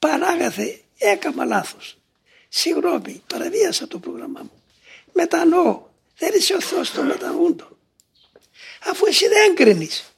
Παράγαθε έκαμα λάθος. Συγγνώμη, παραβίασα το πρόγραμμά μου. Μετανοώ. Δεν είσαι ο Θεός των μετανοούντων. Αφού εσύ δεν κρίνεις.